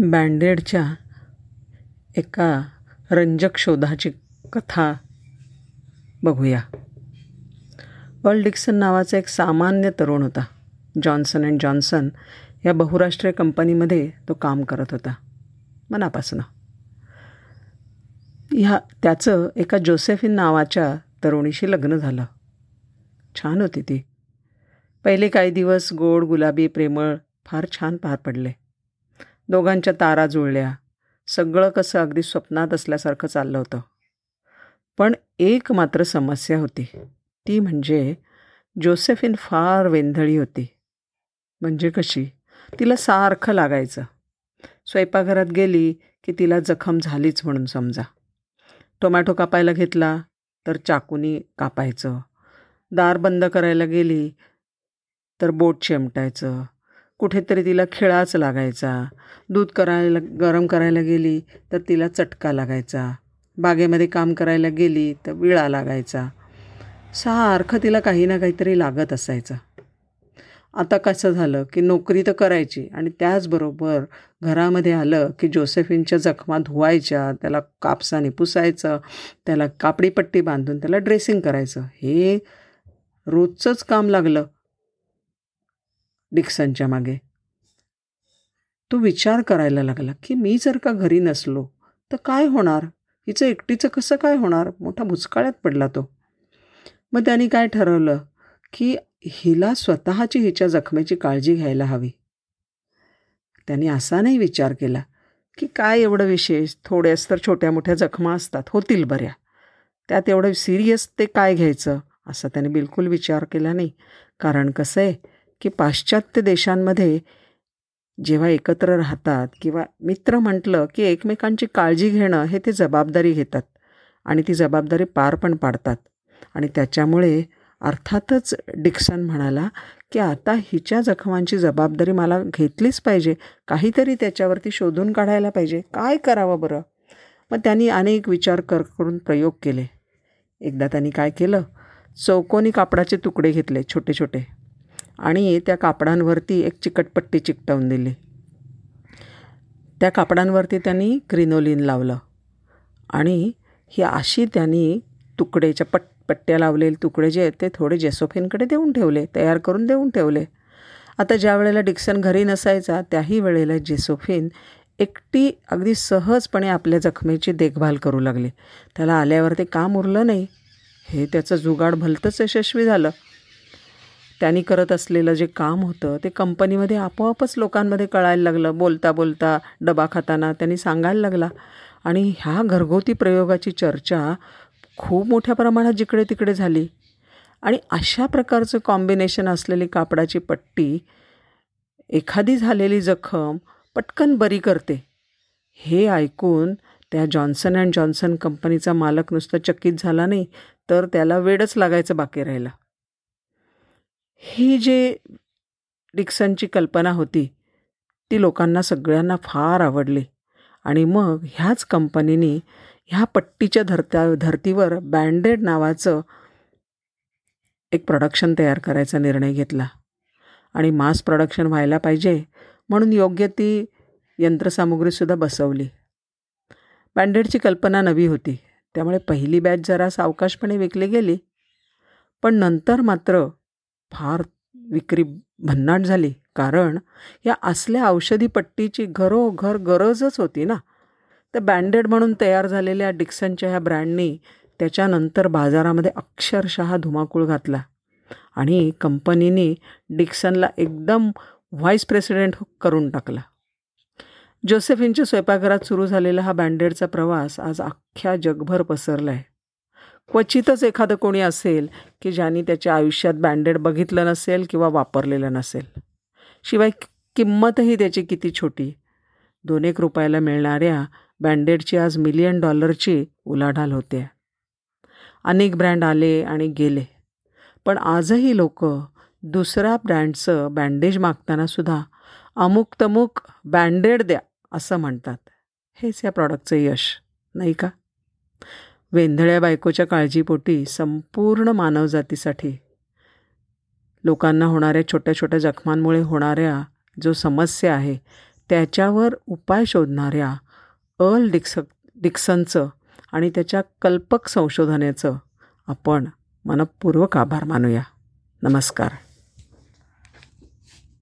बँडेडच्या एका रंजक शोधाची कथा बघूया. वर्ल्ड डिक्सन नावाचा एक सामान्य तरुण होता. जॉन्सन अँड जॉन्सन या बहुराष्ट्रीय कंपनीमध्ये तो काम करत होता. मनापासून. ह्या त्याचं एका जोसेफिन नावाच्या तरुणीशी लग्न झालं. छान होती ती. पहिले काही दिवस गोड गुलाबी प्रेमळ फार छान पार पडले. दोघांच्या तारा जुळल्या. सगळं कसं अगदी स्वप्नात असल्यासारखं चाललं होतं. पण एक मात्र समस्या होती. ती म्हणजे जोसेफिन फार वेंधळी होती. म्हणजे कशी? तिला सारखं लागायचं. स्वयंपाकघरात गेली की तिला जखम झालीच म्हणून समजा. टोमॅटो कापायला घेतला तर चाकूनी कापायचं. दार बंद करायला गेली तर बोट चिमटायचं. कुठेतरी तिला खिळाच लागायचा. दूध करायला गरम करायला गेली तर तिला चटका लागायचा. बागेमध्ये काम करायला गेली तर विळा लागायचा. सारखं तिला काही ना काहीतरी लागत असायचं. आता कसं झालं की नोकरी तर करायची आणि त्याचबरोबर घरामध्ये आलं की जोसेफिनच्या जखमा धुवायच्या त्याला कापसाने पुसायचं त्याला कापडी पट्टी बांधून त्याला ड्रेसिंग करायचं. हे रोजचंच काम लागलं. डिक्सनच्या मागे. तो विचार करायला लागला की मी जर का घरी नसलो तर काय होणार? हिचं एकटीचं कसं काय होणार? मोठा भुचकाळ्यात पडला तो. मग त्यांनी काय ठरवलं? की हिला स्वतःची हिच्या जखमेची काळजी घ्यायला हवी. त्यांनी असा नाही विचार केला की काय एवढं विशेष? थोड्याच तर छोट्या मोठ्या जखमा असतात होतील बऱ्या. त्यात एवढं सिरियस ते काय घ्यायचं? असा त्याने बिलकुल विचार केला नाही. कारण कसं आहे की पाश्चात्य देशांमध्ये जेव्हा एकत्र राहतात किंवा मित्र म्हटलं की एकमेकांची काळजी घेणं हे ते जबाबदारी घेतात आणि ती जबाबदारी पार पण पाडतात. आणि त्याच्यामुळे अर्थातच डिक्सन म्हणाला की आता हिच्या जखमांची जबाबदारी मला घेतलीच पाहिजे. काहीतरी त्याच्यावरती शोधून काढायला पाहिजे. काय करावं बरं? मग त्यांनी अनेक विचार कर करून प्रयोग केले. एकदा त्यांनी काय केलं? चौकोनी कापडाचे तुकडे घेतले छोटे छोटे आणि त्या कापडांवरती एक चिकटपट्टी चिकटवून दिली. त्या कापडांवरती त्यांनी क्रिनोलिन लावलं आणि ही अशी त्यांनी तुकडेच्या पट पट्ट्या लावलेले तुकडे जे आहेत ते थोडे जेसोफिनकडे देऊन ठेवले तयार करून देऊन ठेवले. आता ज्या वेळेला डिक्सन घरी नसायचा त्याही वेळेला जेसोफिन एकटी अगदी सहजपणे आपल्या जखमेची देखभाल करू लागली. त्याला आल्यावर ते काम उरलं नाही. हे त्याचं जुगाड भलतंच यशस्वी झालं. त्यांनी करत असलेलं जे काम होतं ते कंपनीमध्ये आपोआपच लोकांमध्ये कळायला लागलं. बोलता बोलता डबा खाताना त्यांनी सांगायला लागला. आणि ह्या घरगुती प्रयोगाची चर्चा खूप मोठ्या प्रमाणात जिकडे तिकडे झाली. आणि अशा प्रकारचं कॉम्बिनेशन असलेली कापडाची पट्टी एखादी झालेली जखम पटकन बरी करते. हे ऐकून त्या जॉन्सन अँड जॉन्सन कंपनीचा मालक नुसतं चकित झाला नाही तर त्याला वेडच लागायचं बाकी राहिला. ही जे डिक्सनची कल्पना होती ती लोकांना सगळ्यांना फार आवडली. आणि मग ह्याच कंपनीने ह्या पट्टीच्या धरत्या धर्तीवर बँडेड नावाचं एक प्रोडक्शन तयार करायचा निर्णय घेतला. आणि मास प्रोडक्शन व्हायला पाहिजे म्हणून योग्य ती यंत्रसामुग्रीसुद्धा बसवली. बँडेडची कल्पना नवी होती. त्यामुळे पहिली बॅच जरा सावकाशपणे विकली गेली. पण नंतर मात्र फार विक्री भन्नाट झाली. कारण या असल्या औषधी पट्टीची घरोघर गरजच होती ना. तर बँडेड म्हणून तयार झालेल्या डिक्सनच्या ह्या ब्रँडनी त्याच्यानंतर बाजारामध्ये अक्षरशः धुमाकूळ घातला. आणि कंपनीने डिक्सनला एकदम व्हाईस प्रेसिडेंट करून टाकला. जोसेफिनच्या स्वयंपाकघरात सुरू झालेला हा बँडेडचा प्रवास आज अख्ख्या जगभर पसरला आहे क्वचितच एखादं कोणी असेल की ज्यांनी त्याच्या आयुष्यात बँडेड बघितलं नसेल किंवा वापरलेलं नसेल. शिवाय किंमतही त्याची किती छोटी. दोन एक रुपयाला मिळणाऱ्या बँडेडची आज मिलियन डॉलरची उलाढाल होते. अनेक ब्रँड आले आणि गेले. पण आजही लोक दुसऱ्या ब्रँडचं बँडेज मागतानासुद्धा अमुक तमुक बँडेड द्या असं म्हणतात. हेच या प्रॉडक्टचं यश नाही का? वेंधळ्या बायकोच्या काळजीपोटी संपूर्ण मानवजातीसाठी. लोकांना होणाऱ्या छोट्या छोट्या जखमांमुळे होणाऱ्या जो समस्या आहे त्याच्यावर उपाय शोधणाऱ्या अल डिक्स डिक्सनचं आणि त्याच्या कल्पक संशोधनेचं आपण मनपूर्वक आभार मानूया. नमस्कार.